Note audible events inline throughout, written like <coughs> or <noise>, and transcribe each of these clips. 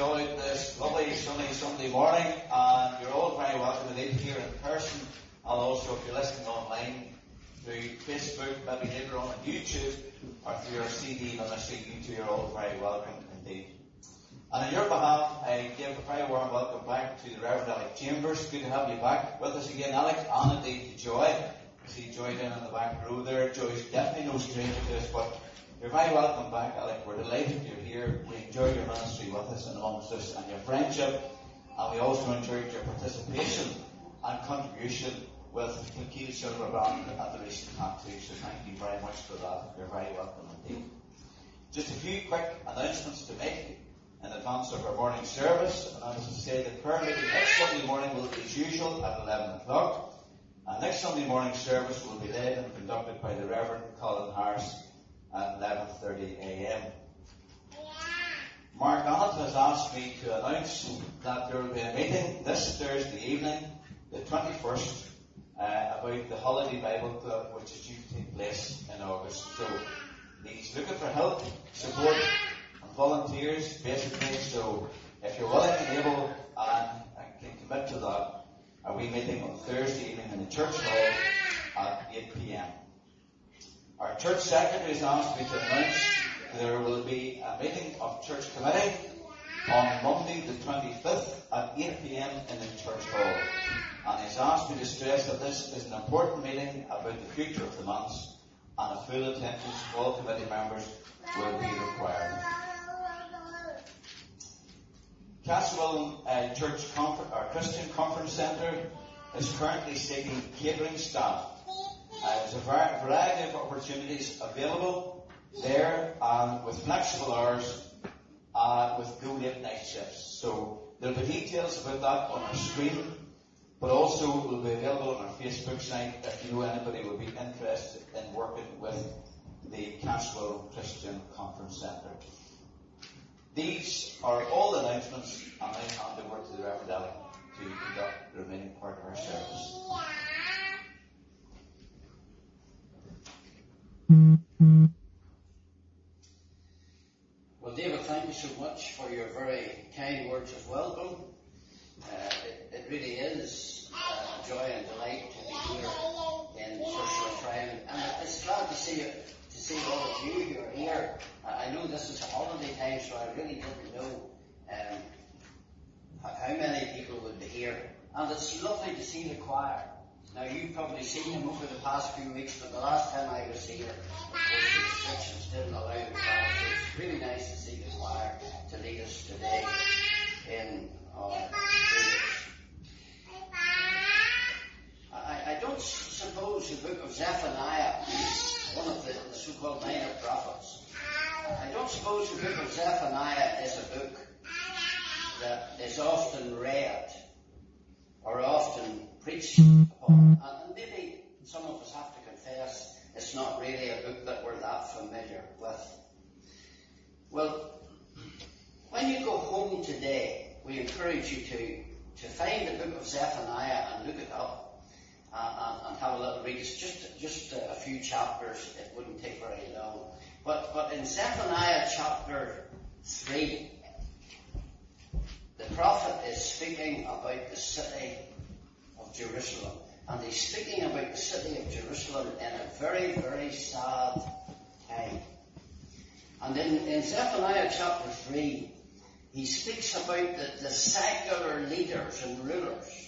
out this lovely sunny Sunday morning, and you're all very welcome indeed here in person, and also if you're listening online through Facebook, maybe later on on YouTube, or through our CD ministry, you two are all very welcome indeed. And on your behalf, I give a very warm welcome back to the Reverend Alec Chambers. Good to have you back with us again, Alec, and indeed to Joy. I see Joy down on the back row there. Joy's definitely no stranger to us, but you're very welcome back, Alec. We're delighted you're here. We enjoy your ministry with us and amongst us and your friendship. And we also enjoyed your participation and contribution with the Kilkeel Silver Band at the recent tattoo. So thank you very much for that. You're very welcome indeed. Just a few quick announcements to make in advance of our morning service. And I was to say the prayer meeting next Sunday morning will be as usual at 11 o'clock. And next Sunday morning service will be led and conducted by the Reverend Colin Harris at 11.30 a.m. Mark Allen has asked me to announce that there will be a meeting this Thursday evening, the 21st, uh, about the Holiday Bible Club, which is due to take place in August. So he's looking for help, support, and volunteers, basically. So if you're willing and able and, can commit to that, a wee meeting on Thursday evening in the church hall at 8 p.m. Our church secretary has asked me to announce there will be a meeting of church committee on Monday the 25th at 8 p.m. in the church hall. And he's asked me to stress that this is an important meeting about the future of the manse and a full attendance of all committee members will be required. Castlewellan uh, Church Confer- Christian Conference Centre is currently seeking catering staff uh, there's a variety of opportunities available there um, with flexible hours uh, with no late night shifts. So there'll be details about that on our screen, but also will be available on our Facebook site if you know anybody would be interested in working with the Caswell Christian Conference Centre. These are all the announcements, and I hand over to the Reverend Alec for your very kind words of welcome. Uh, it, it, really is uh, joy and delight to be here in Church Friend, and it's glad to see you, to see all of you who are here. I know this is a holiday time, so I really didn't know um, how many people would be here, and it's lovely to see the choir. Now, you've probably seen them over the past few weeks, but the last time I was here, the restrictions didn't allow the choir. So it's really nice to see the choir to lead us today in uh, our prayers. I, I don't suppose the book of Zephaniah, one of the, the so-called minor prophets, I don't suppose the book of Zephaniah is a book that is often read or often preached upon. Uh, and maybe some of us have to confess it's not really a book that we're that familiar with. Well, when you go home today, we encourage you to, to find the book of Zephaniah and look it up uh, and, and, have a little read. It's just, just a few chapters. It wouldn't take very long. But, but in Zephaniah chapter 3, the prophet is speaking about the city of Jerusalem. And he's speaking about the city of Jerusalem in a very, very sad time. And in, in Zephaniah chapter 3, he speaks about the, the secular leaders and rulers.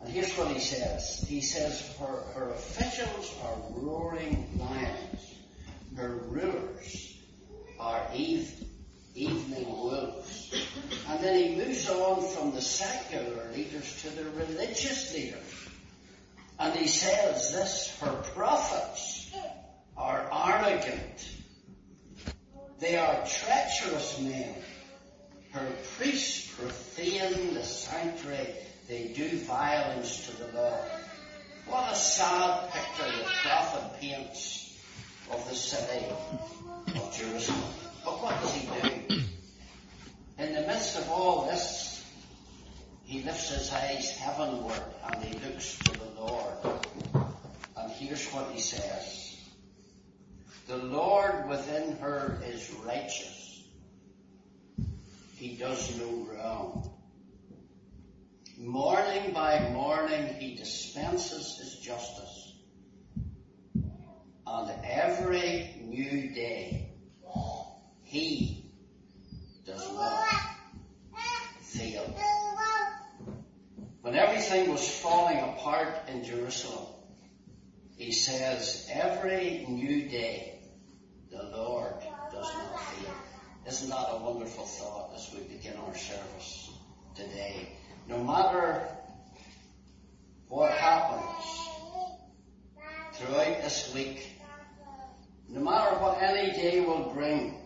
And here's what he says. He says, her, her officials are roaring lions. Her rulers are eve, evening wolves. And then he moves on from the secular leaders to the religious leaders. And he says this, her prophets are arrogant. They are treacherous men. Her priests profane the sanctuary. They do violence to the law. What a sad picture the prophet paints of the city of Jerusalem. But what does he do? In the midst of all this, he lifts his eyes heavenward and he looks to the Lord. And here's what he says. The Lord within her is righteous. He does no wrong. Morning by morning he dispenses his justice. And every new day he does not fail. When everything was falling apart in Jerusalem, he says, every new day the Lord does not fail. Isn't that a wonderful thought as we begin our service today? No matter what happens throughout this week, no matter what any day will bring,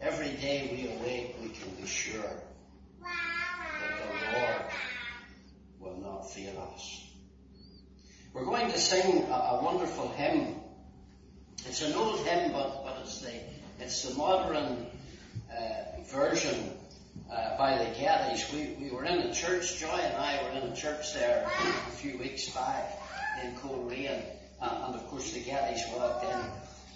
every day we awake we can be sure that the Lord will not fail us. We're going to sing a, a wonderful hymn. It's an old hymn, but, but it's the it's the modern uh, version uh, by the Gettys. We, we were in a church, Joy and I were in a church there a few weeks back in Coleraine, uh, and of course the Gettys walked in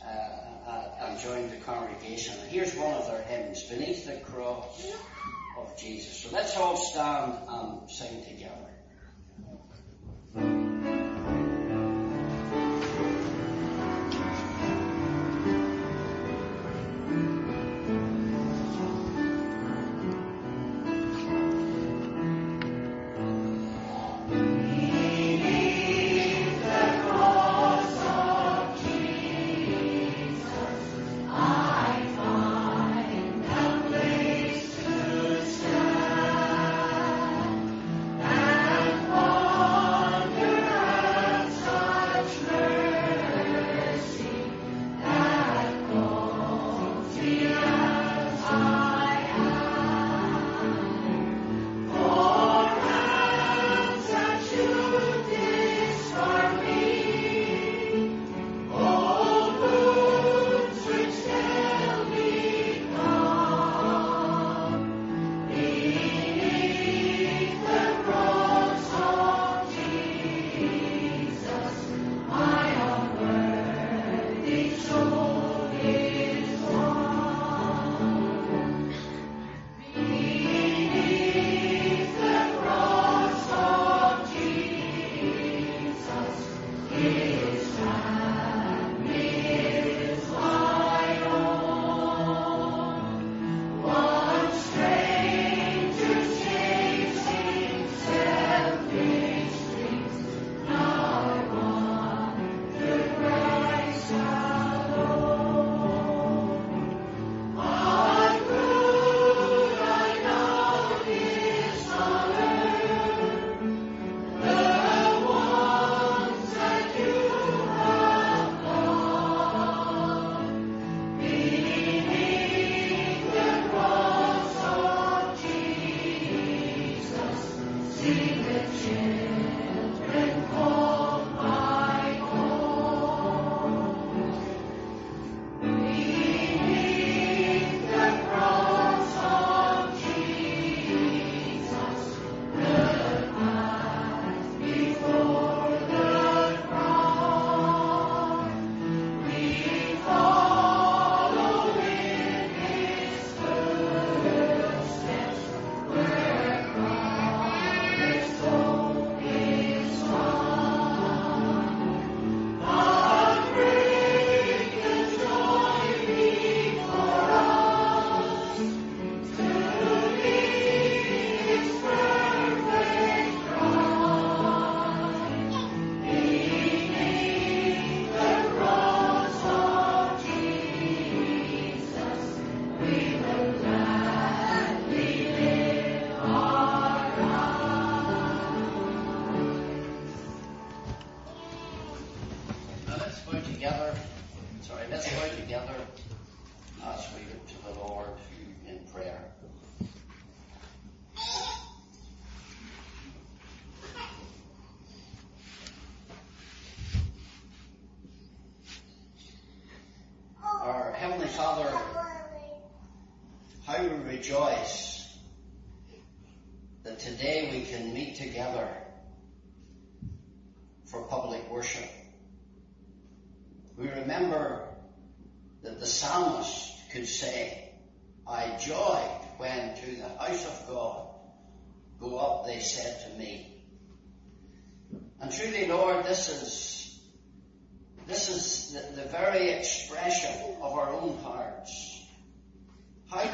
uh, and joined the congregation. And here's one of their hymns, Beneath the Cross of Jesus. So let's all stand and sing together.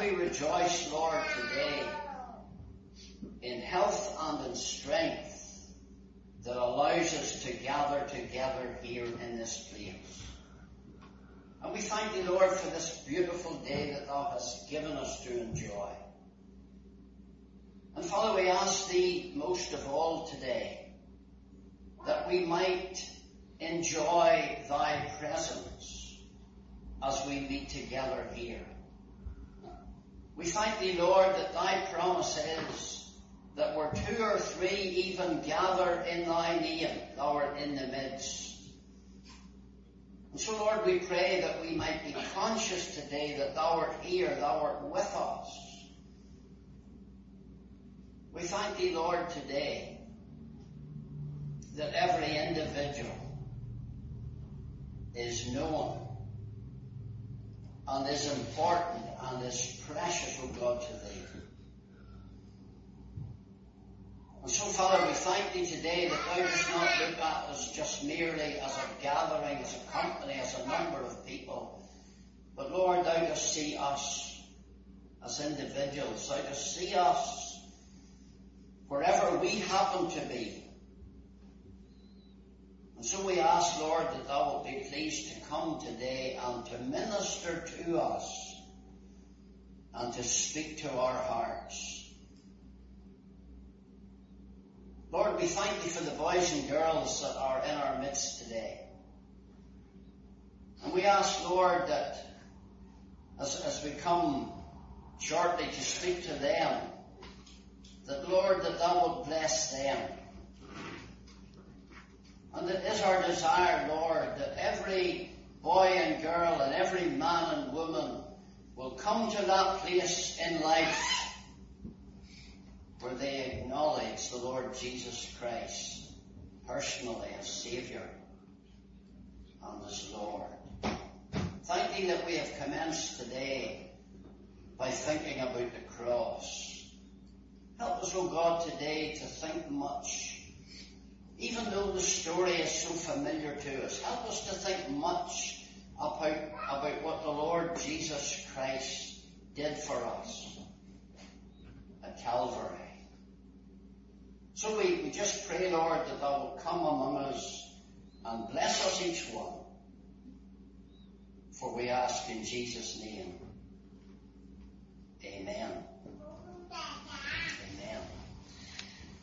We rejoice, Lord, today in health and in strength that allows us to gather together here in this place. And we thank thee, Lord, for this beautiful day that thou hast given us to enjoy. And Father, we ask thee most of all today that we might enjoy thy presence as we meet together here. We thank thee, Lord, that thy promise is that where two or three even gather in thy name, thou art in the midst. And so, Lord, we pray that we might be conscious today that thou art here, thou art with us. We thank thee, Lord, today that every individual is known and is important and is precious, O God, to thee. And so, Father, we thank thee today that thou dost not look at us just merely as a gathering, as a company, as a number of people. But Lord, thou dost see us as individuals. Thou dost see us wherever we happen to be. And so we ask, Lord, that thou wilt be pleased to come today and to minister to us and to speak to our hearts. Lord, we thank you for the boys and girls that are in our midst today. And we ask, Lord, that as, as we come shortly to speak to them, that, Lord, that thou would bless them. And it is our desire, Lord, that every boy and girl and every man will come to that place in life where they acknowledge the Lord Jesus Christ personally as Saviour and as Lord. Thank that we have commenced today by thinking about the cross. Help us, O oh God, today to think much. Even though the story is so familiar to us, help us to think much about, about what the Lord Jesus Christ did for us at Calvary. So we, we just pray, Lord, that thou will come among us and bless us each one. For we ask in Jesus' name. Amen. Amen.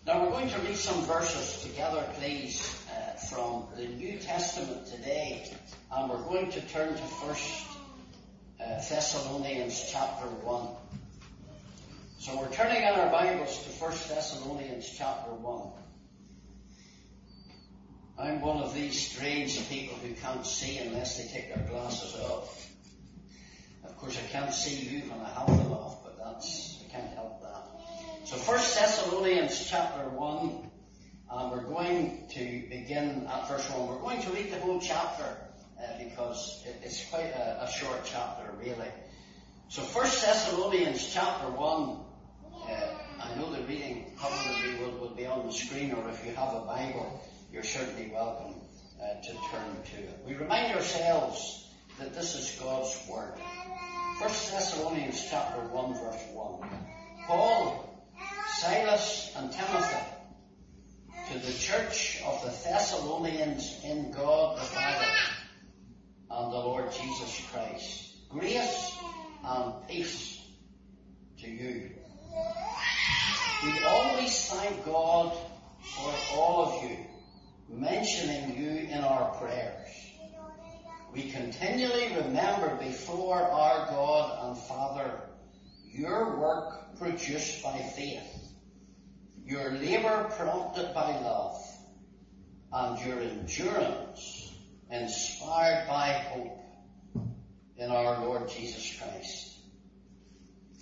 Now we're going to read some verses together, please, uh, from the New Testament today, and we're going to turn to First uh, Thessalonians chapter one. So we're turning in our Bibles to 1 Thessalonians chapter 1. I'm one of these strange people who can't see unless they take their glasses off. Of course, I can't see you when I have them off, but that's, I can't help that. So 1 Thessalonians chapter 1, and we're going to begin at verse 1. We're going to read the whole chapter because it, it's quite a, a short chapter, really. So First Thessalonians chapter 1, uh, I know the reading probably will, will, be on the screen, or if you have a Bible, you're certainly welcome uh, to turn to it. We remind ourselves that this is God's Word. First Thessalonians chapter 1 verse 1. Paul, Silas and Timothy to the church of the Thessalonians in God the Father and the Lord Jesus Christ. Grace and peace to you. We always thank God for all of you, mentioning you in our prayers. We continually remember before our God and Father your work produced by faith, your labour prompted by love, and your endurance inspired by hope in our Lord Jesus Christ.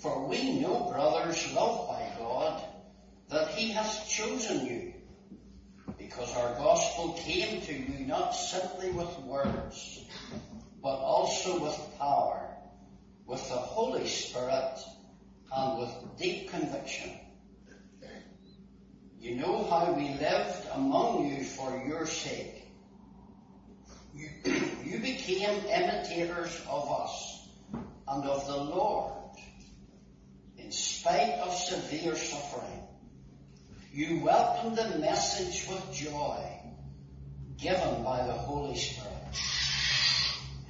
For we know, brothers, loved by God, that He has chosen you, because our gospel came to you not simply with words, but also with power, with the Holy Spirit, and with deep conviction. You know how we lived among you for your sake. You, became imitators of us and of the Lord in spite of severe suffering. You welcomed the message with joy given by the Holy Spirit.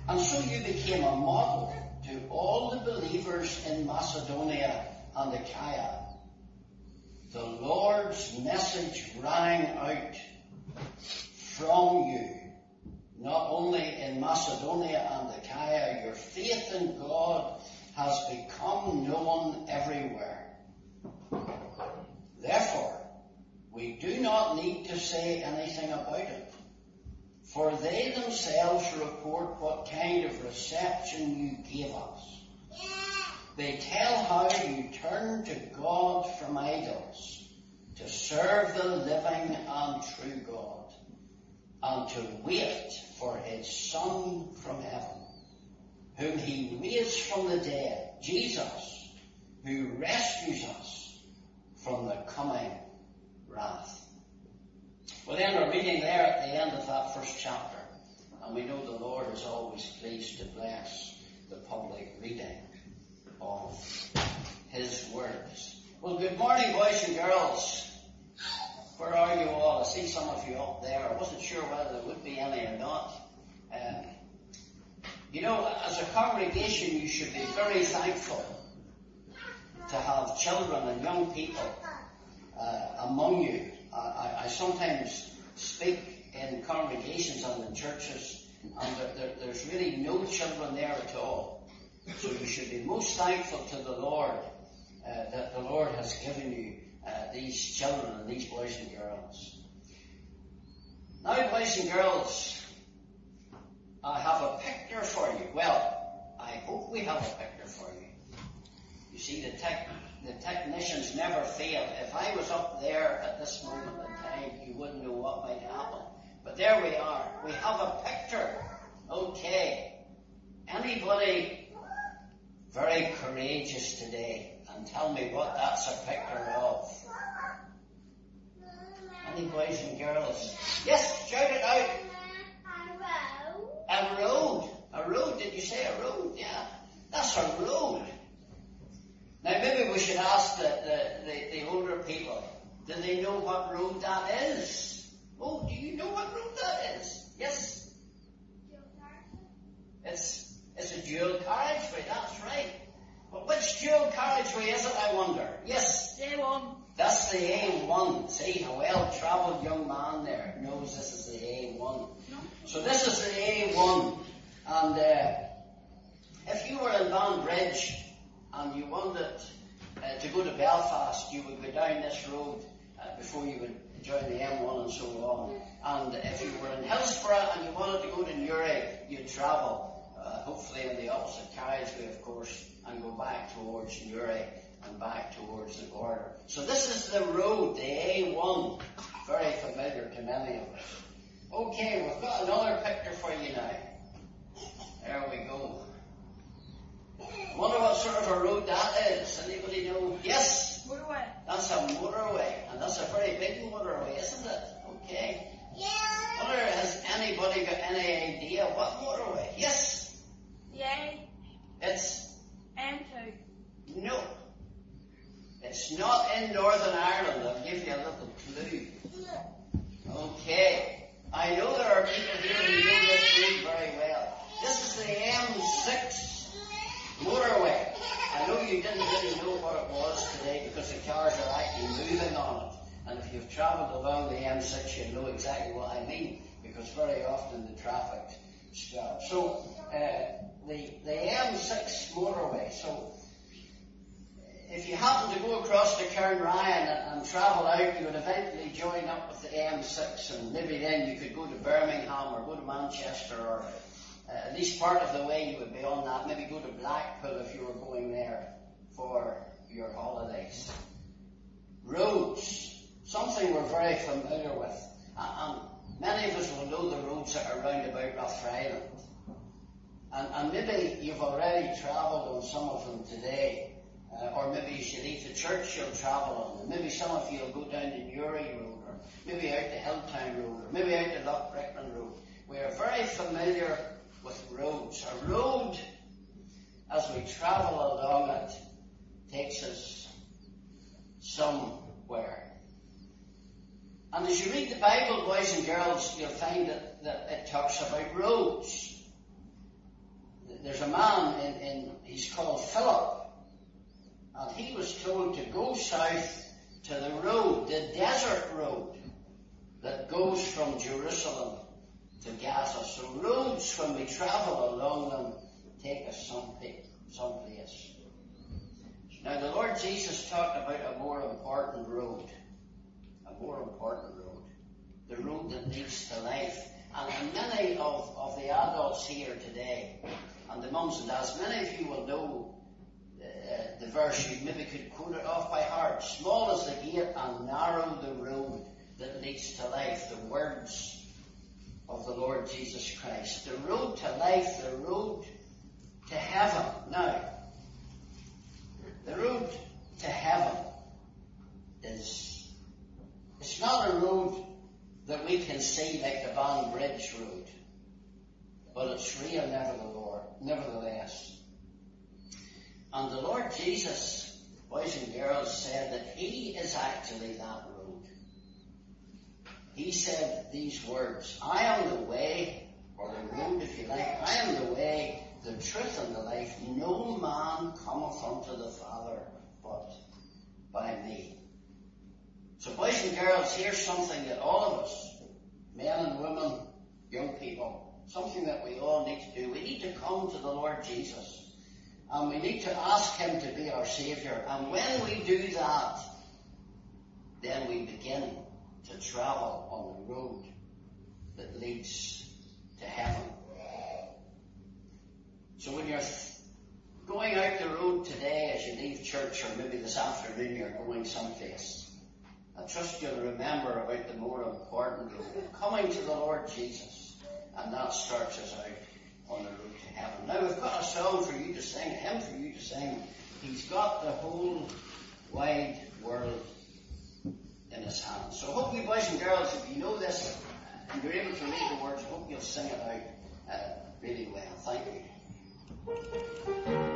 And so you became a model to all the believers in Macedonia and Achaia. The Lord's message rang out from you, not only in Macedonia and Achaia, your faith in God has become known everywhere. Therefore, we do not need to say anything about it, for they themselves report what kind of reception you gave us. They tell how you turned to God from idols to serve the living and true God and to wait for his Son from heaven, whom he raised from the dead, Jesus, who rescues us from the coming wrath. Well, then we're reading there at the end of that first chapter, and we know the Lord is always pleased to bless the public reading of His words. Well, good morning, boys and girls. Where are you all? I see some of you up there. I wasn't sure whether there would be any or not. Um, you know, as a congregation, you should be very thankful to have children and young people uh, among you. I, I, sometimes speak in congregations and in churches, and there, there, there's really no children there at all. So you should be most thankful to the Lord uh, that the Lord has given you uh, these children and these boys and girls. Now, boys and girls, I have a picture for you. Well, I hope we have a picture for you. You see, the, tech, the technicians never fail. If I was up there at this moment in time, you wouldn't know what might happen. But there we are. We have a picture. Okay. Anybody very courageous today and tell me what that's a picture of? Any boys and girls? Yes, shout it out. A road. A road. A road? Did you say a road? Yeah. That's a road. Now maybe we should ask the, the, the, the older people, do they know what road that is? Oh, do you know what road that is? Yes? It's, it's a dual carriageway, that's right. But which dual carriageway is it, I wonder? Yes? The A1. That's the A1. See, a well-travelled young man there knows this is the A1. No. So this is the A1. And uh, if you were in Banbridge and you wanted uh, to go to Belfast, you would go down this road uh, before you would join the M1 and so on. And if you were in Hillsborough and you wanted to go to Newry, you'd travel, hopefully in the opposite carriageway, of course, and go back towards Newry and back towards the border. So this is the road, the A1, very familiar to many of us. Okay, we've got another picture for you now. There we go. Wonder what sort of a road that is. Anybody know? Yes, Motorway. that's a motorway, and that's a very big motorway, isn't it? Okay. Wonder has anybody got any idea what motorway? Yes, Yay. it's M2. no. It's not in Northern Ireland. I'll give you a little clue. Okay. I know there are people here who know this road very well. This is the M6 motorway. I know you didn't really know what it was today because the cars are actually moving on it. And if you've travelled along the M6, you know exactly what I mean because very often the traffic stops. So uh, the the M6 motorway. So if you happen to go across to Cairnryan and, and travel out, you would eventually join up with the M6, and maybe then you could go to Birmingham or go to Manchester, or uh, at least part of the way you would be on that. Maybe go to Blackpool if you were going there for your holidays. Roads, something we're very familiar with, and, many of us will know the roads around about Rathfriland. And, and maybe you've already travelled on some of them today. Uh, or maybe you leave the church, you'll travel on them. Maybe some of you will go down the Newry Road, or maybe out the Hilltown Road, or maybe out the Loughbrickland Road. We are very familiar with roads. A road, as we travel along it, takes us somewhere. And as you read the Bible, boys and girls, you'll find that, that it talks about roads. There's a man in, in he's called Philip, and he was told to go south to the road, the desert road that goes from Jerusalem to Gaza. So roads, when we travel along them, take us someplace. Now the Lord Jesus talked about a more important road. A more important road. The road that leads to life. And many of, of the adults here today, and the mums and dads, many of you will know uh, the verse, you maybe could quote it off by heart. Small is the gate and narrow the road that leads to life. The words of the Lord Jesus Christ. The road to life, the road to heaven. Now, the road to heaven is, it's not a road that we can see like the Banbridge Road, but it's real nevertheless. And the Lord Jesus, boys and girls, said that He is actually that road. He said these words, I am the way, or the road if you like, I am the way, the truth and the life. No man cometh unto the Father but by me. So boys and girls, here's something that all of us, men and women, young people, something that we all need to do. We need to come to the Lord Jesus. And we need to ask Him to be our Saviour. And when we do that, then we begin to travel on the road that leads to heaven. So when you're going out the road today as you leave church, or maybe this afternoon you're going someplace, I trust you'll remember about the more important road, coming to the Lord Jesus. And that starts us out on the road to heaven. Now we've got a song for you to sing, hymn for you to sing. He's got the whole wide world in his hands. So hope you boys and girls, if you know this and you're able to read the words, hope you'll sing it out uh, really well. Thank you.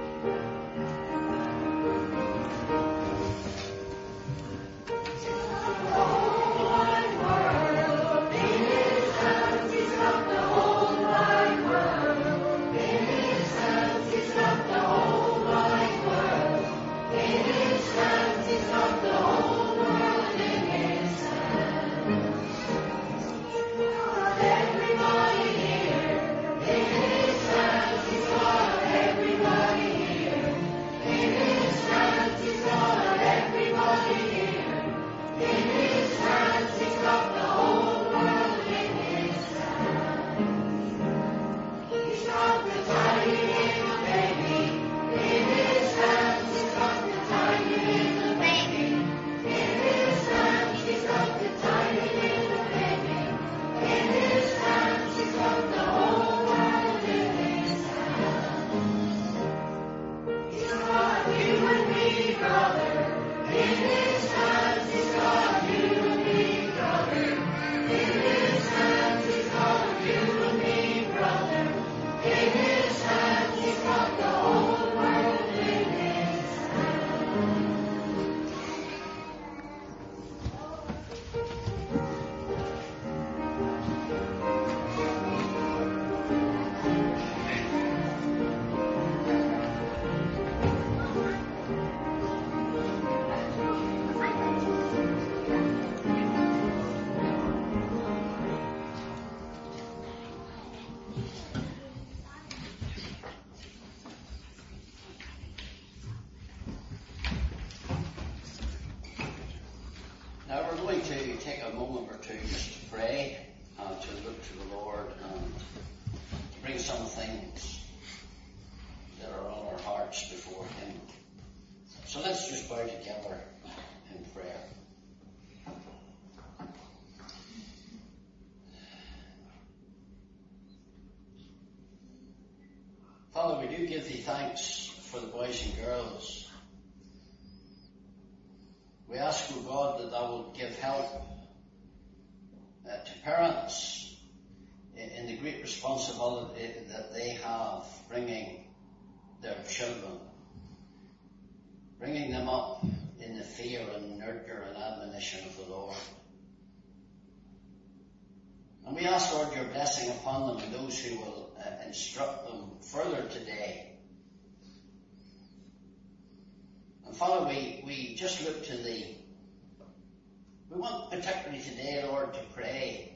Give thee thanks for the boys and girls. We ask, O God, that thou wilt give help uh, to parents in, in the great responsibility that they have bringing their children, bringing them up in the fear and nurture and admonition of the Lord. And we ask, Lord, your blessing upon them and those who will uh, instruct them further today. And Father, we, we just look to thee. We want particularly today, To pray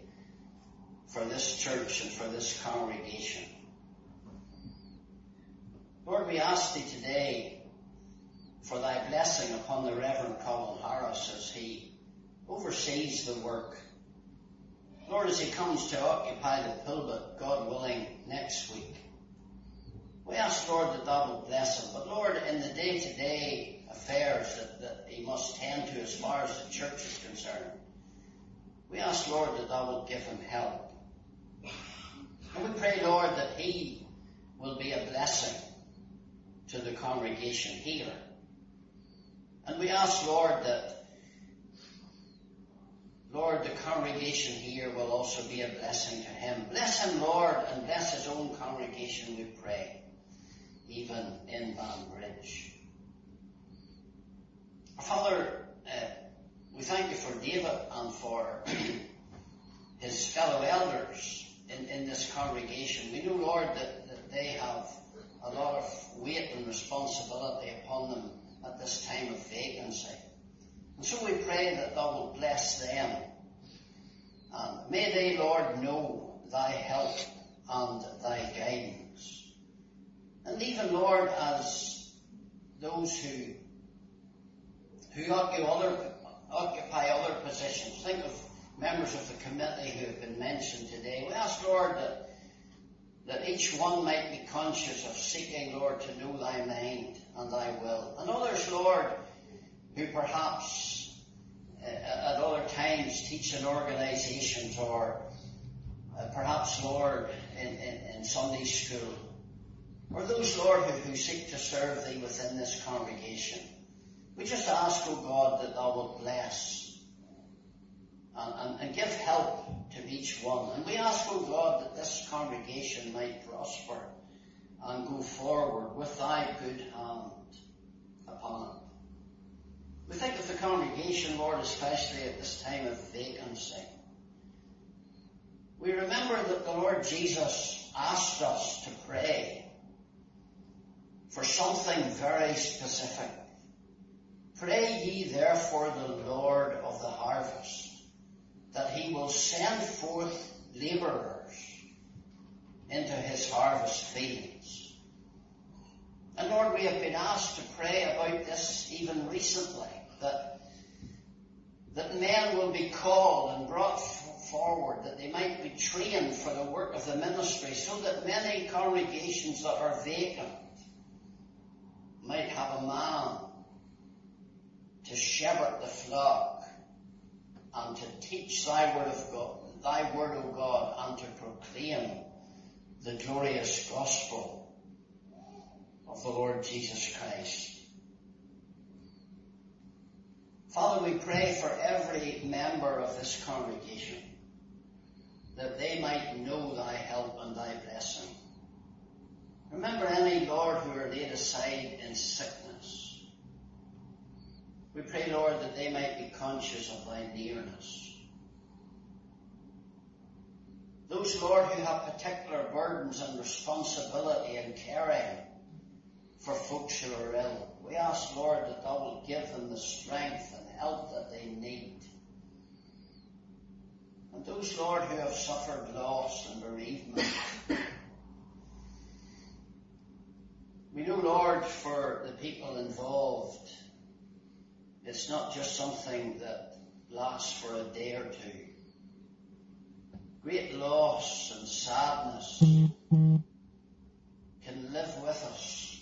for this church and for this congregation. Lord, we ask thee today for thy blessing upon the Reverend Colin Harris as he oversees the work Lord, as he comes to occupy the pulpit, God willing, next week, we ask, Lord, that thou will bless him. But Lord, in the day-to-day affairs that, that he must tend to as far as the church is concerned, we ask, Lord, that thou will give him help. And we pray, Lord, that he will be a blessing to the congregation here. And we ask, Lord, that Lord, the congregation here will also be a blessing to him. Bless him, Lord, and bless his own congregation, we pray, even in Banbridge. Father, uh, we thank you for David and for his fellow elders in, in this congregation. We know, Lord, that, that they have a lot of weight and responsibility upon them at this time of vacancy. And so we pray that thou will bless them. And may they, Lord, know thy help and thy guidance. And even, Lord, as those who who occupy other, occupy other positions, think of members of the committee who have been mentioned today. We ask, Lord, that that each one might be conscious of seeking, Lord, to know thy mind and thy will. And others, Lord, who perhaps uh, at other times teach in organisations or uh, perhaps, Lord, in, in, in, Sunday school, or those, Lord, who, who seek to serve Thee within this congregation. We just ask, O oh God, that Thou wilt bless and, and, and, give help to each one. And we ask, O oh God, that this congregation might prosper and go forward with Thy good hand upon it. We think of the congregation, Lord, especially at this time of vacancy. We remember that the Lord Jesus asked us to pray for something very specific. Pray ye therefore the Lord of the harvest that he will send forth labourers into his harvest fields. And Lord, we have been asked to pray about this even recently that, that men will be called and brought forward, that they might be trained for the work of the ministry, so that many congregations that are vacant might have a man to shepherd the flock and to teach thy word of God, thy word of God, and to proclaim the glorious gospel of the Lord Jesus Christ. Father, we pray for every member of this congregation that they might know thy help and thy blessing. Remember any, Lord, who are laid aside in sickness. We pray, Lord, that they might be conscious of thy nearness. Those, Lord, who have particular burdens and responsibility in caring for folks who are ill. We ask, Lord, that thou will give them the strength and help that they need. And those, Lord, who have suffered loss and bereavement, we know, Lord, for the people involved, it's not just something that lasts for a day or two. Great loss and sadness can live with us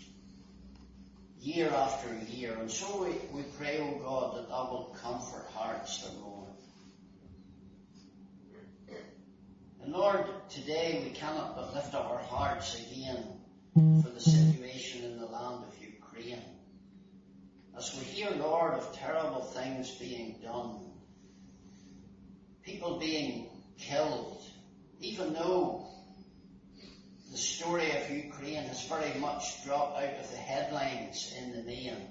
year after year. And so we, we pray, O oh God, that thou wilt comfort hearts that mourn. And Lord, today we cannot but lift up our hearts again for the situation in the land of Ukraine. As we hear, Lord, of terrible things being done, people being killed, even though the story of Ukraine has very much dropped out of the headlines in the main.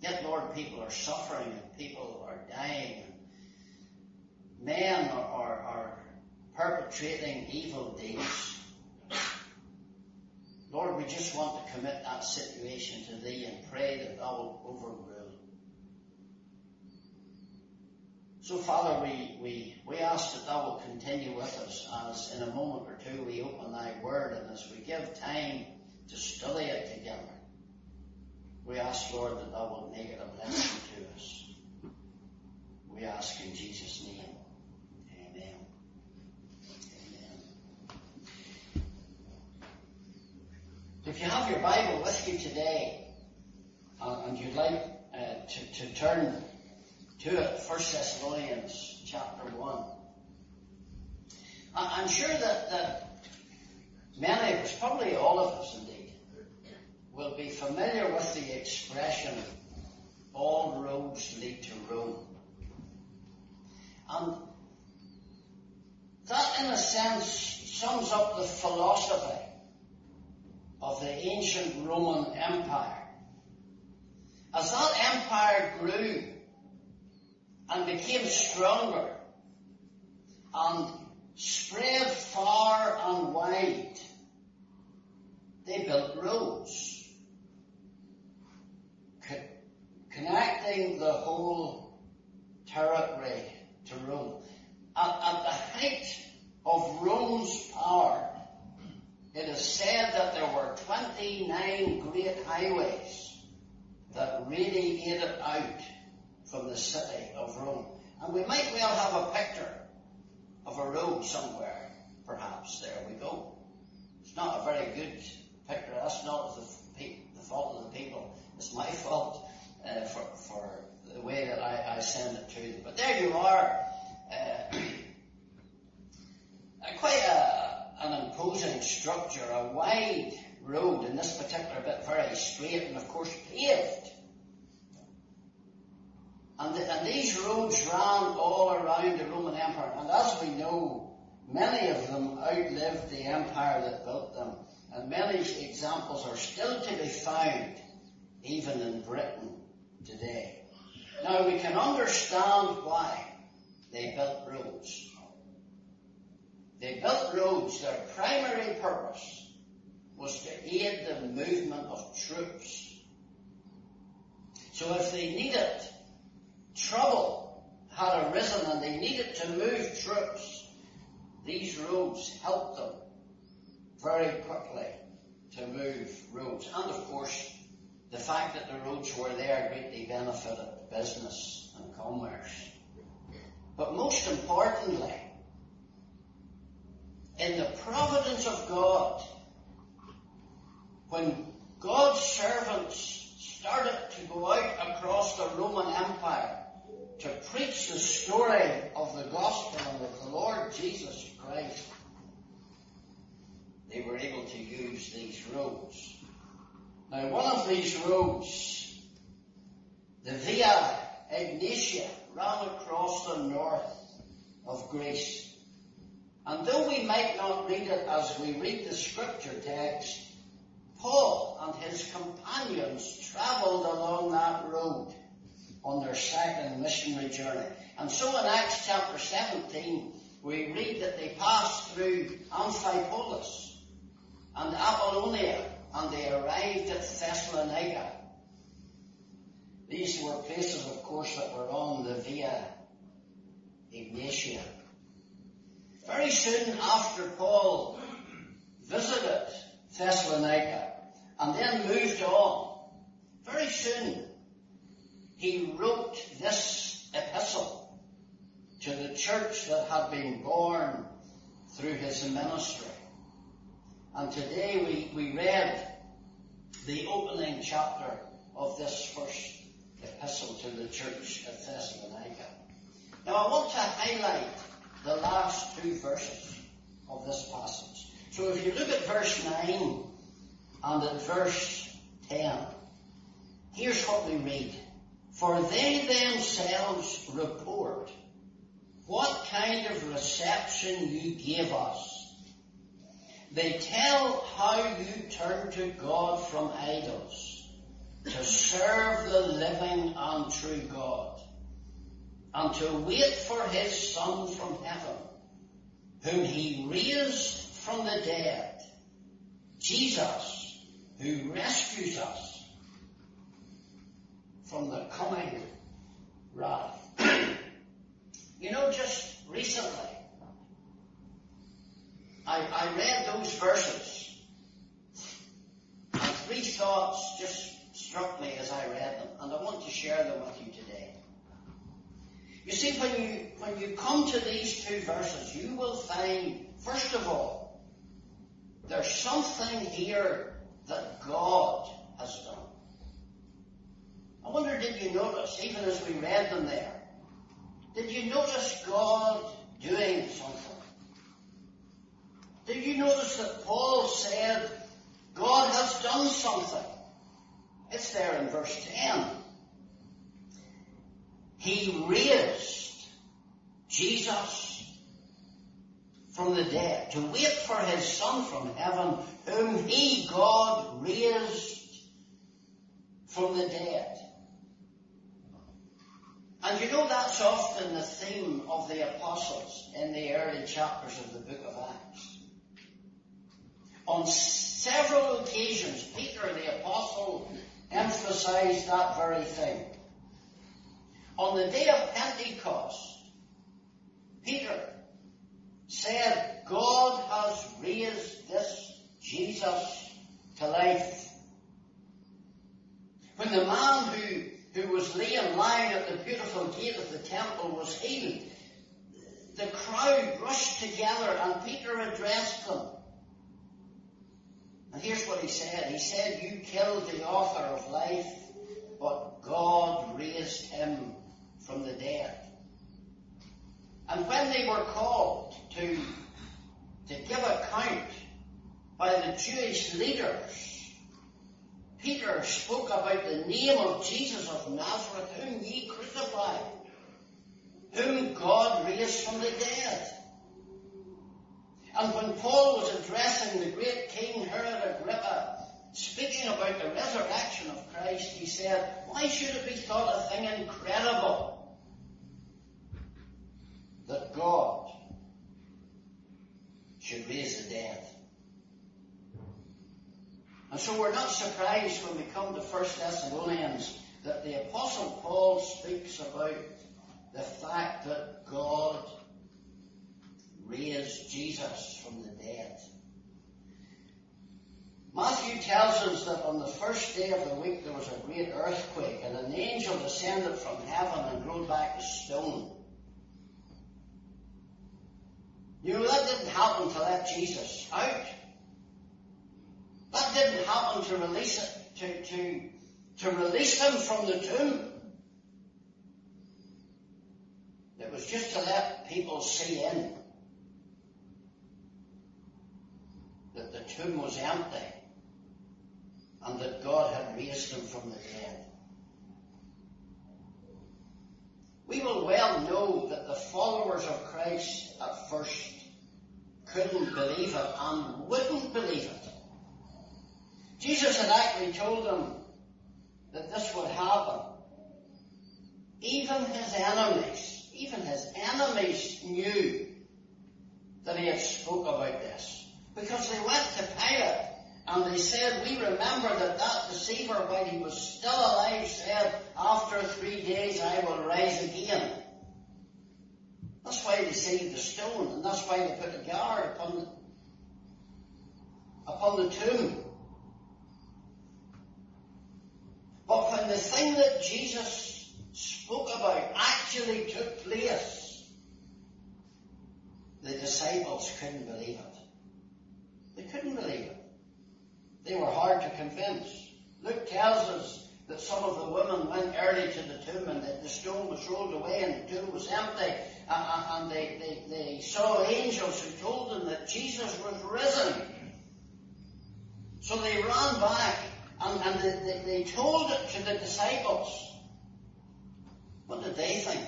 Yet, Lord, people are suffering and people are dying. And Men are, are, are perpetrating evil deeds. Lord, we just want to commit that situation to Thee and pray that Thou will overrule. So, Father, we, we, we ask that Thou will continue with us as in a moment or two we open Thy Word and as we give time to study it together. We ask, Lord, that Thou will make it a blessing to us. We ask in Jesus' name. Amen. Amen. If you have your Bible with you today, uh, and you'd like uh, to, to turn to it, 1 Thessalonians chapter 1. I- I'm sure that, that many of us, probably all of us indeed, will be familiar with the expression, all roads lead to Rome. And that, in a sense, sums up the philosophy of the ancient Roman Empire. As that empire grew and became stronger and spread far and wide, they built roads co- connecting the whole territory to Rome. At, at the height of Rome's power, it is said that there were 29 great highways that radiated out from the city of Rome. And we might well have a picture of a road somewhere, perhaps. There we go. It's not a very good picture. That's not the, the fault of the people. It's my fault uh, for, for the way that I, I send it to them. But there you are. Uh, <coughs> quite a, an imposing structure, a wide road, in this particular bit very straight and of course paved. And, the, and these roads ran all around the Roman Empire. And as we know, many of them outlived the empire that built them. And many examples are still to be found, even in Britain today. Now we can understand why they built roads. They built roads. Their primary purpose was to aid the movement of troops. So if they needed trouble had arisen and they needed to move troops, these roads helped them very quickly to move roads. And of course, the fact that the roads were there greatly benefited business and commerce. But most importantly, in the providence of God, when God's servants started to go out across the Roman Empire to preach the story of the gospel of the Lord Jesus Christ, they were able to use these roads. Now, one of these roads, the Via Egnatia, ran across the north of Greece. And though we might not read it as we read the scripture text, Paul and his companions travelled along that road on their second missionary journey. And so in Acts chapter 17, we read that they passed through Amphipolis and Apollonia and they arrived at Thessalonica. These were places, of course, that were on the Via Egnatia. Very soon after Paul visited Thessalonica and then moved on, very soon he wrote this epistle to the church that had been born through his ministry. And today we, we read the opening chapter of this first epistle to the church at Thessalonica. Now I want to highlight the last two verses of this passage. So if you look at verse 9, and at verse 10. Here's what we read. For they themselves report what kind of reception you gave us. They tell how you turned to God from idols to serve the living and true God and to wait for his Son from heaven, whom he raised from the dead, Jesus, who rescues us from the coming wrath. <clears throat> you know, just recently, I, I read those verses, and three thoughts just struck me as I read them, and I want to share them with you. You see, when you when you come to these two verses, you will find, first of all, there's something here that God has done. I wonder, did you notice, even as we read them there, did you notice God doing something? Did you notice that Paul said, God has done something? It's there in verse 10. He raised Jesus from the dead to wait for his Son from heaven, whom he, God, raised from the dead. And you know that's often the theme of the apostles in the early chapters of the book of Acts. On several occasions, Peter the apostle emphasized that very thing. On the day of Pentecost, Peter said, God has raised this Jesus to life. When the man who, who was laying lying at the beautiful gate of the temple was healed, the crowd rushed together and Peter addressed them. And here's what he said. He said, You killed the author of life, but God raised him from the dead. And when they were called to, to give account by the Jewish leaders, Peter spoke about the name of Jesus of Nazareth, whom ye crucified, whom God raised from the dead. And when Paul was addressing the great King Herod Agrippa, speaking about the resurrection of Christ, he said, Why should it be thought a thing incredible that God should raise the dead? And so we're not surprised when we come to 1 Thessalonians that the Apostle Paul speaks about the fact that God raised Jesus from the dead. Matthew tells us that on the first day of the week there was a great earthquake and an angel descended from heaven and rolled back a stone. You know, that didn't happen to let Jesus out. That didn't happen to release it, to, to, to release him from the tomb. It was just to let people see in that the tomb was empty and that God had raised him from the dead. We will well know that the followers of Christ at first couldn't believe it and wouldn't believe it. Jesus had actually told them that this would happen. Even his enemies, even his enemies knew that he had spoke about this. Because they went to Pilate and they said, we remember that that deceiver, while he was still alive, said, after three days I will rise again. That's why they saved the stone, and that's why they put a guard upon the, upon the tomb. But when the thing that Jesus spoke about actually took place, the disciples couldn't believe it. They couldn't believe it. They were hard to convince. Luke tells us that some of the women went early to the tomb and that the stone was rolled away and the tomb was empty. Uh, and they, they, they saw angels who told them that Jesus was risen. So they ran back and, and they, they, they told it to the disciples. What did they think?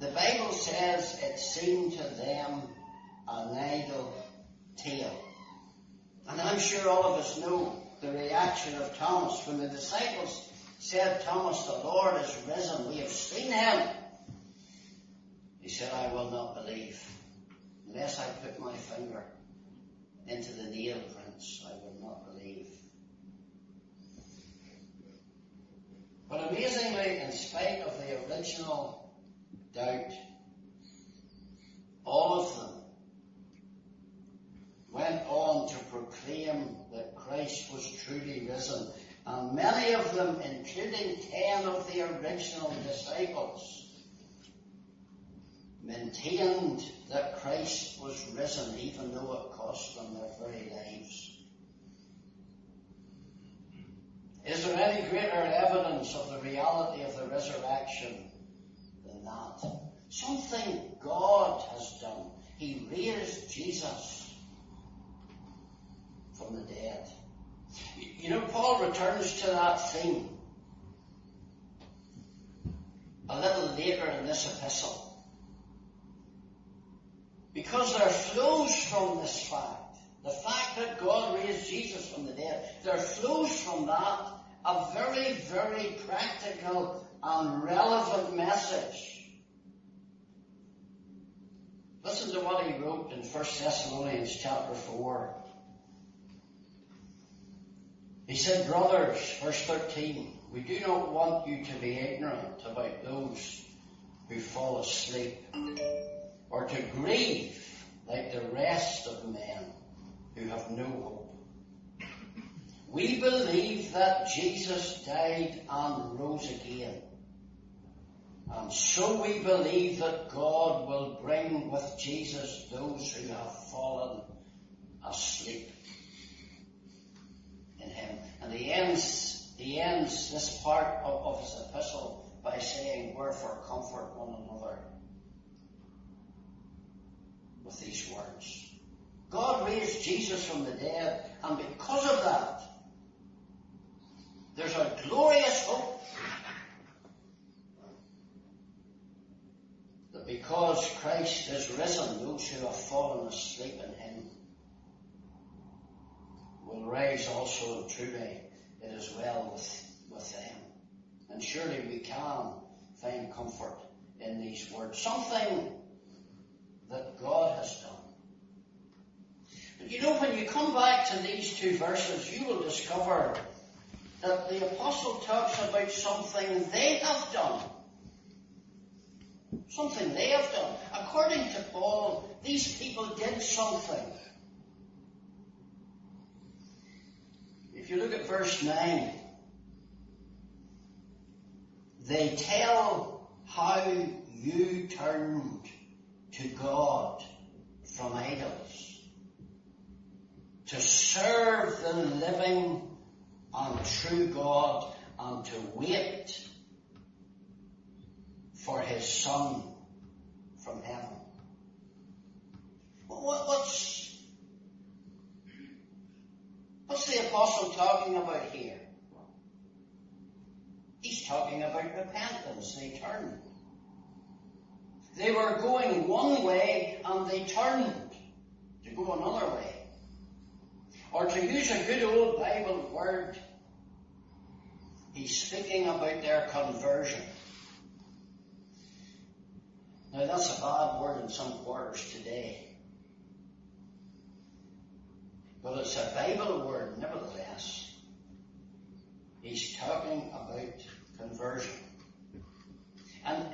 The Bible says it seemed to them an idle tale. And I'm sure all of us know the reaction of Thomas when the disciples said, Thomas, the Lord is risen. We have seen him. He said, I will not believe unless I put my finger into the nail prints. I will not believe. But amazingly, in spite of the original doubt, all of them went on to proclaim that Christ was truly risen. And many of them, including ten of the original disciples, maintained that Christ was risen even though it cost them their very lives. Is there any greater evidence of the reality of the resurrection than that? Something God has done. He raised Jesus from the dead. You know, Paul returns to that theme a little later in this epistle. Because there flows from this fact, the fact that God raised Jesus from the dead, there flows from that a very, very practical and relevant message. Listen to what he wrote in 1 Thessalonians chapter 4. He said, Brothers, verse 13, we do not want you to be ignorant about those who fall asleep, or to grieve like the rest of men who have no hope. We believe that Jesus died and rose again. And so we believe that God will bring with Jesus those who have fallen asleep in him. And he ends, he ends this part of, of his epistle by saying, Wherefore comfort one another with these words. God raised Jesus from the dead, and because of that, there's a glorious hope that because Christ is risen, those who have fallen asleep in him will rise also truly it is well with, with them. And surely we can find comfort in these words. Something that God has done. But you know, when you come back to these two verses, you will discover that the apostle talks about something they have done. Something they have done. According to Paul, these people did something. If you look at verse 9, they tell how you turned to God from idols to serve the living and true God and to wait for His Son from heaven. What, what's, what's the apostle talking about here? He's talking about repentance. They turned. They were going one way and they turned to go another way. Or to use a good old Bible word, he's speaking about their conversion. Now that's a bad word in some quarters today. But it's a Bible word nevertheless. He's talking about conversion. And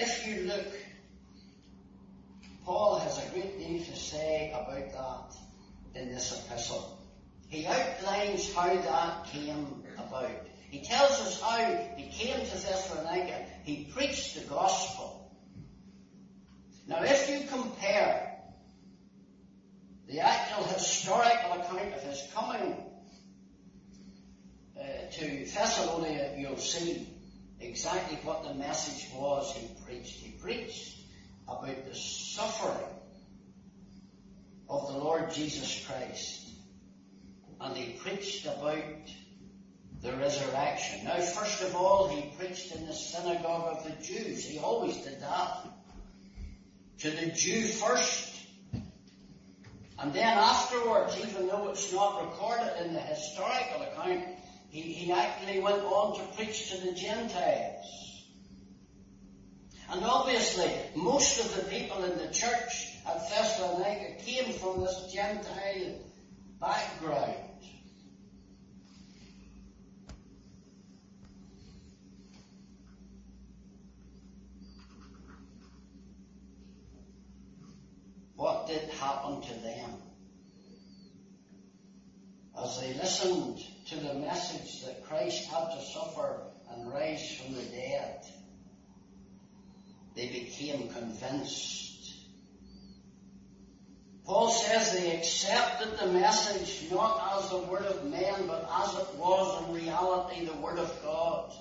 if you look, Paul has a great deal to say about that in this epistle. He outlines how that came about. He tells us how he came to Thessalonica. He preached the gospel. Now, if you compare the actual historical account of his coming uh, to Thessalonica, you'll see exactly what the message was he preached. He preached about the suffering of the Lord Jesus Christ and he preached about the resurrection. Now, first of all, he preached in the synagogue of the Jews. He always did that. To the Jew first. And then afterwards, even though it's not recorded in the historical account, he, he actually went on to preach to the Gentiles. And obviously, most of the people in the church at Thessalonica came from this Gentile background. What did happen to them? As they listened to the message that Christ had to suffer and rise from the dead, they became convinced. Paul says they accepted the message not as the word of men, but as it was in reality the word of God.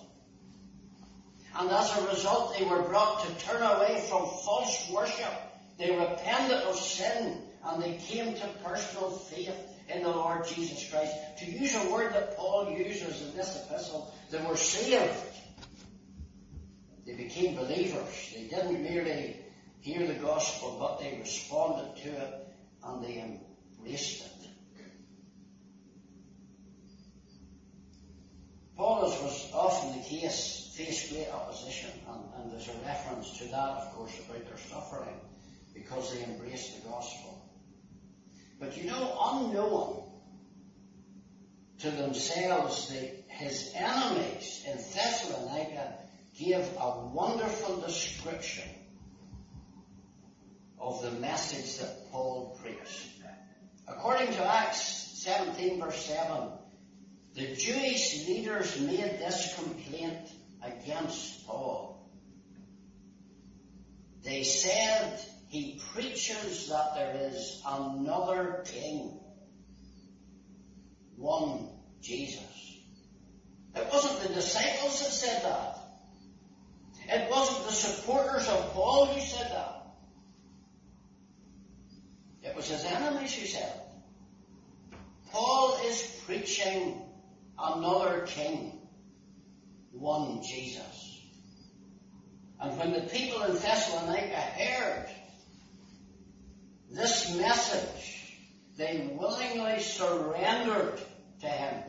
And as a result, they were brought to turn away from false worship. They repented of sin and they came to personal faith in the Lord Jesus Christ. To use a word that Paul uses in this epistle, they were saved. They became believers. They didn't merely hear the gospel, but they responded to it and they embraced it. Paul, as was often the case, faced great opposition, and, and there's a reference to that, of course, about their suffering because they embraced the gospel. But you know, unknown to themselves, the, his enemies in Thessalonica gave a wonderful description of the message that Paul preached. According to Acts 17 verse 7, the Jewish leaders made this complaint against Paul. They said he preaches that there is another king. One Jesus. It wasn't the disciples that said that. It wasn't the supporters of Paul who said that. It was his enemies who said it. Paul is preaching another king. One Jesus. And when the people in Thessalonica heard this message, they willingly surrendered to him.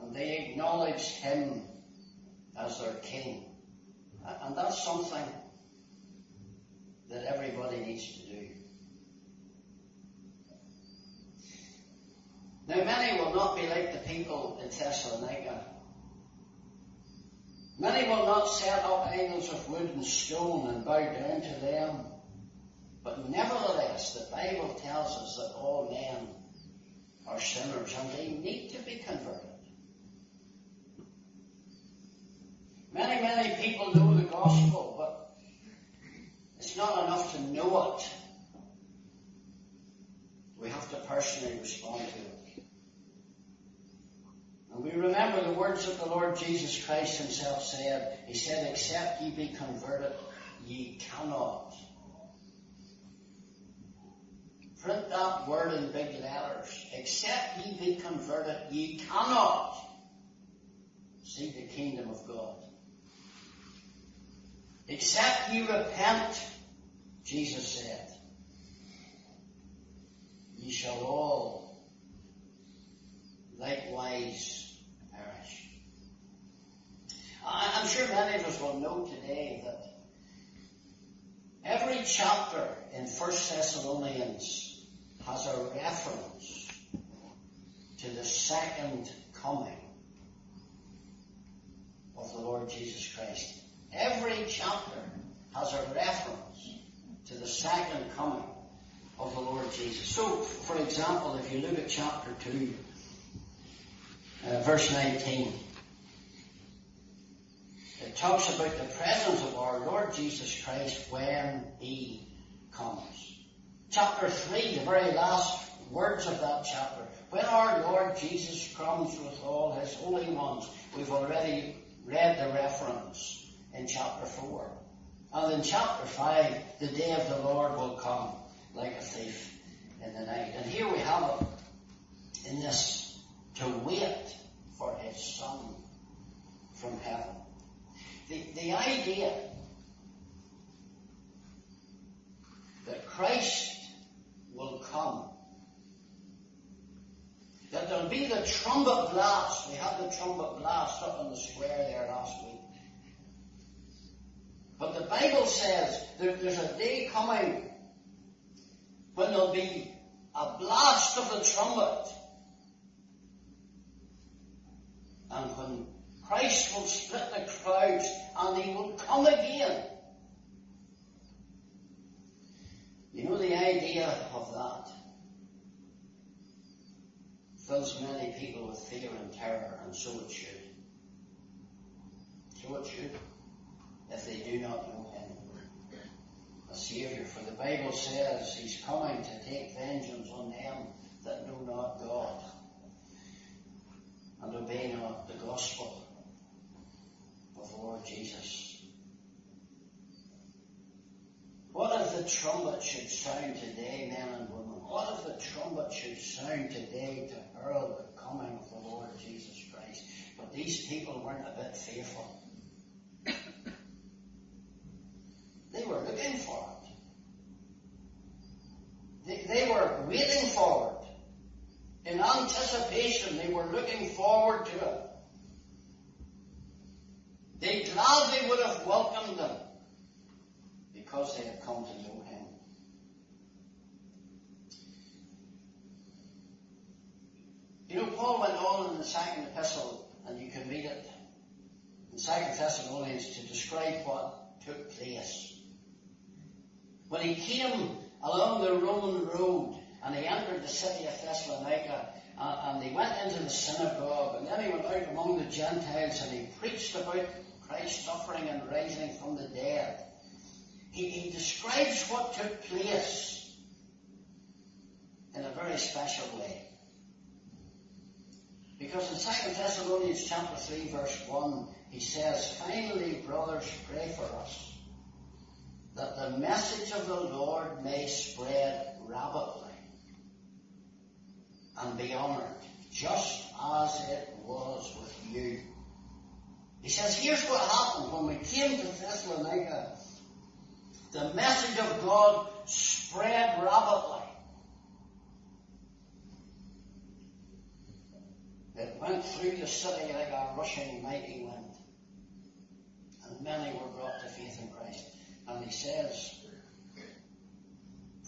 And they acknowledged him as their king. And that's something that everybody needs to do. Now, many will not be like the people in Thessalonica. Many will not set up idols of wood and stone and bow down to them. But nevertheless, the Bible tells us that all men are sinners and they need to be converted. Many, many people know the gospel, but it's not enough to know it. We have to personally respond to it. And we remember the words that the Lord Jesus Christ himself said. He said, except ye be converted, ye cannot. Print that word in big letters. Except ye be converted, ye cannot see the kingdom of God. Except ye repent, Jesus said, ye shall all likewise perish. I'm sure many of us will know today that every chapter in First Thessalonians has a reference to the second coming of the Lord Jesus Christ. Every chapter has a reference to the second coming of the Lord Jesus. So, for example, if you look at chapter 2, uh, verse 19, it talks about the presence of our Lord Jesus Christ when He comes. Chapter 3, the very last words of that chapter, when our Lord Jesus comes with all His holy ones, we've already read the reference in chapter 4. And in chapter 5, the day of the Lord will come like a thief in the night. And here we have it in this to wait for his Son from heaven. The, the idea that Christ will come, that there'll be the trumpet blast. We had the trumpet blast up in the square there last week. But the Bible says there, there's a day coming when there'll be a blast of the trumpet. And when Christ will split the crowds and he will come again. You know the idea of that fills many people with fear and terror, and so it should. So it should, if they do not know Him as Saviour. For the Bible says He's coming to take vengeance on them that know not God and obey not the gospel of the Lord Jesus. What if the trumpet should sound today, men and women? What if the trumpet should sound today to herald the coming of the Lord Jesus Christ? But these people weren't a bit fearful. they were looking for it. They, they were waiting for it. In anticipation, they were looking forward to it. They gladly would have welcomed them because they had come to know Him. You know, Paul went on in the second epistle, and you can read it in Second Thessalonians to describe what took place. When he came along the Roman road and he entered the city of Thessalonica uh, and he went into the synagogue and then he went out among the Gentiles and he preached about Christ's suffering and rising from the dead. He, he describes what took place in a very special way. Because in 2 Thessalonians chapter 3 verse 1, he says, Finally, brothers, pray for us, that the message of the Lord may spread rapidly and be honoured, just as it was with you. He says, here's what happened when we came to Thessalonica. The message of God spread rapidly. It went through the city like a rushing mighty wind. And many were brought to faith in Christ. And he says,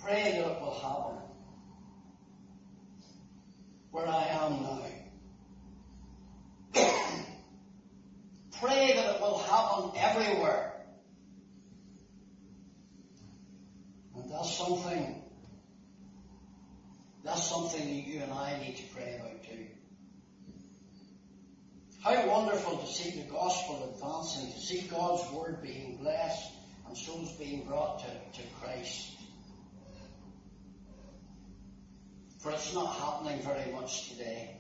pray that it will happen where I am now. <coughs> pray that it will happen everywhere. And that's something, that's something that you and I need to pray about too. How wonderful to see the gospel advancing, to see God's word being blessed and souls being brought to, to Christ. For it's not happening very much today.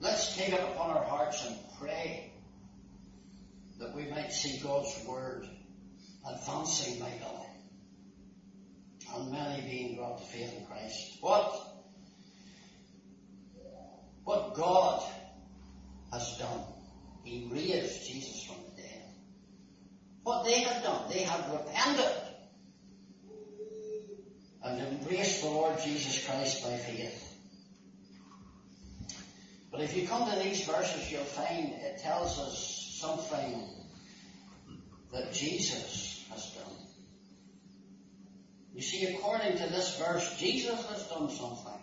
Let's take it upon our hearts and pray that we might see God's word advancing my mightily and many being brought to faith in Christ. What what God has done. He raised Jesus from the dead. What they had done, they had repented and embraced the Lord Jesus Christ by faith. But if you come to these verses, you'll find it tells us something that Jesus has done. You see, according to this verse, Jesus has done something.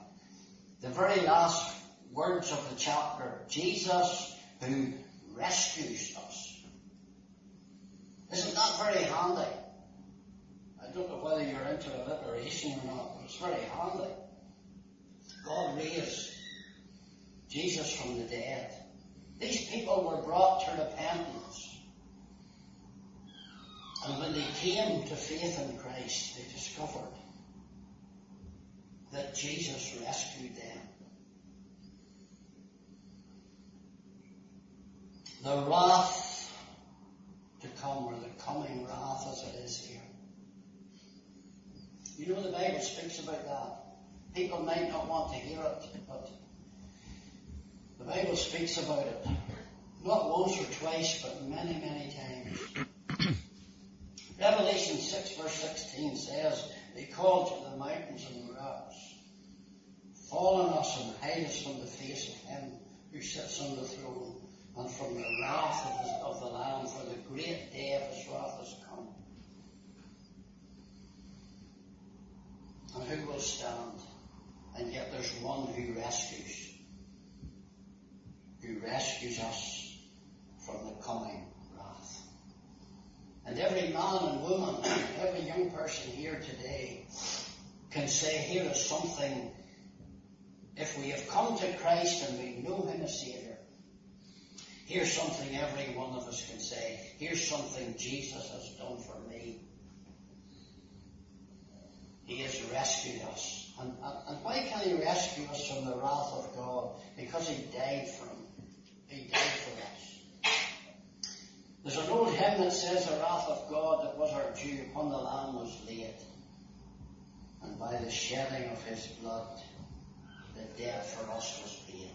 The very last words of the chapter, Jesus who rescues us. Isn't that very handy? I don't know whether you're into alliteration or not, but it's very handy. God raised Jesus from the dead. These people were brought to repentance. And when they came to faith in Christ, they discovered that Jesus rescued them. the wrath to come, or the coming wrath as it is here. You know the Bible speaks about that. People might not want to hear it, but the Bible speaks about it. Not once or twice, but many, many times. Revelation 6 verse 16 says, They called to the mountains and the rocks, Fall on us and hide us from the face of him who sits on the throne and from the wrath of, his, of the Lamb, for the great day of his wrath has come. And who will stand? And yet there's one who rescues, who rescues us from the coming. And every man and woman, every young person here today can say, here is something, if we have come to Christ and we know Him as Saviour, here's something every one of us can say, here's something Jesus has done for me. He has rescued us. And, and, and why can He rescue us from the wrath of God? Because He died for. He died. There's an old hymn that says, The wrath of God that was our due upon the Lamb was laid. And by the shedding of His blood, the debt for us was paid.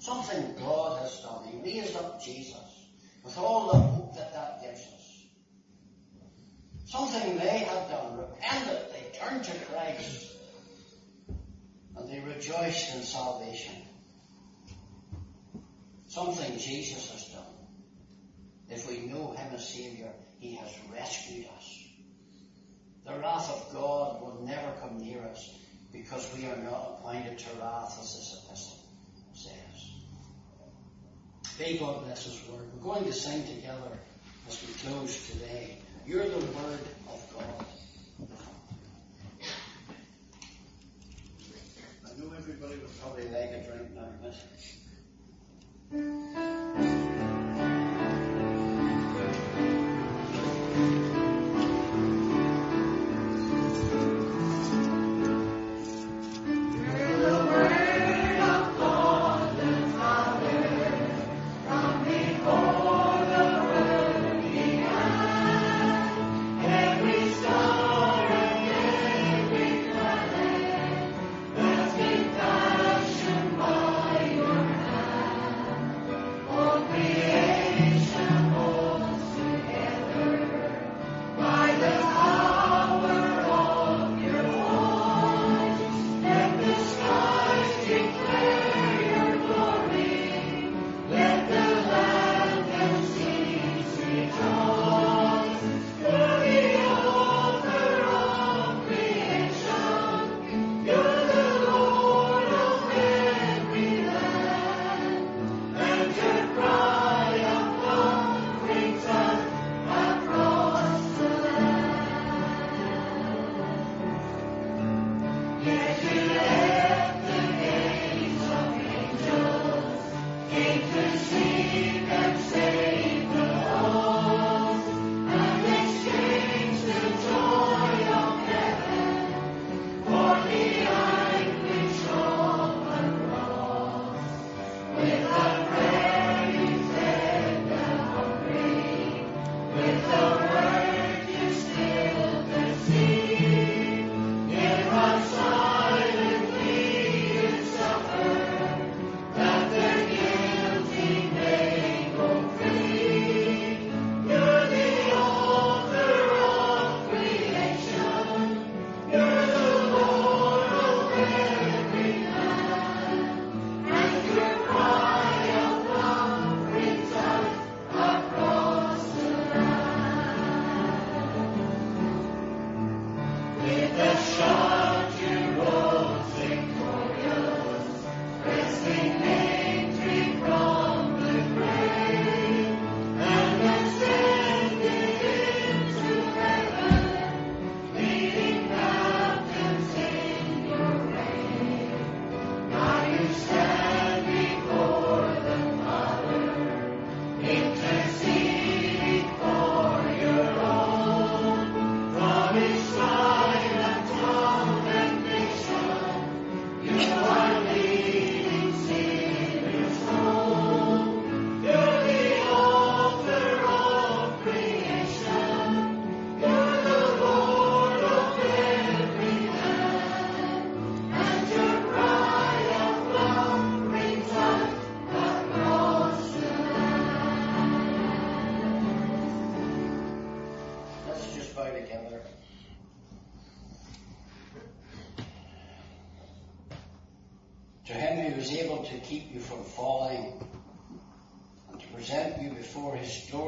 Something God has done. He raised up Jesus with all the hope that that gives us. Something they had done, repented, they turned to Christ, and they rejoiced in salvation. Something Jesus has done. If we know Him as Saviour, He has rescued us. The wrath of God will never come near us because we are not appointed to wrath, as this epistle says. May God bless His word. We're going to sing together as we close today. You're the Word of God. I know everybody would probably like a drink now, but. You before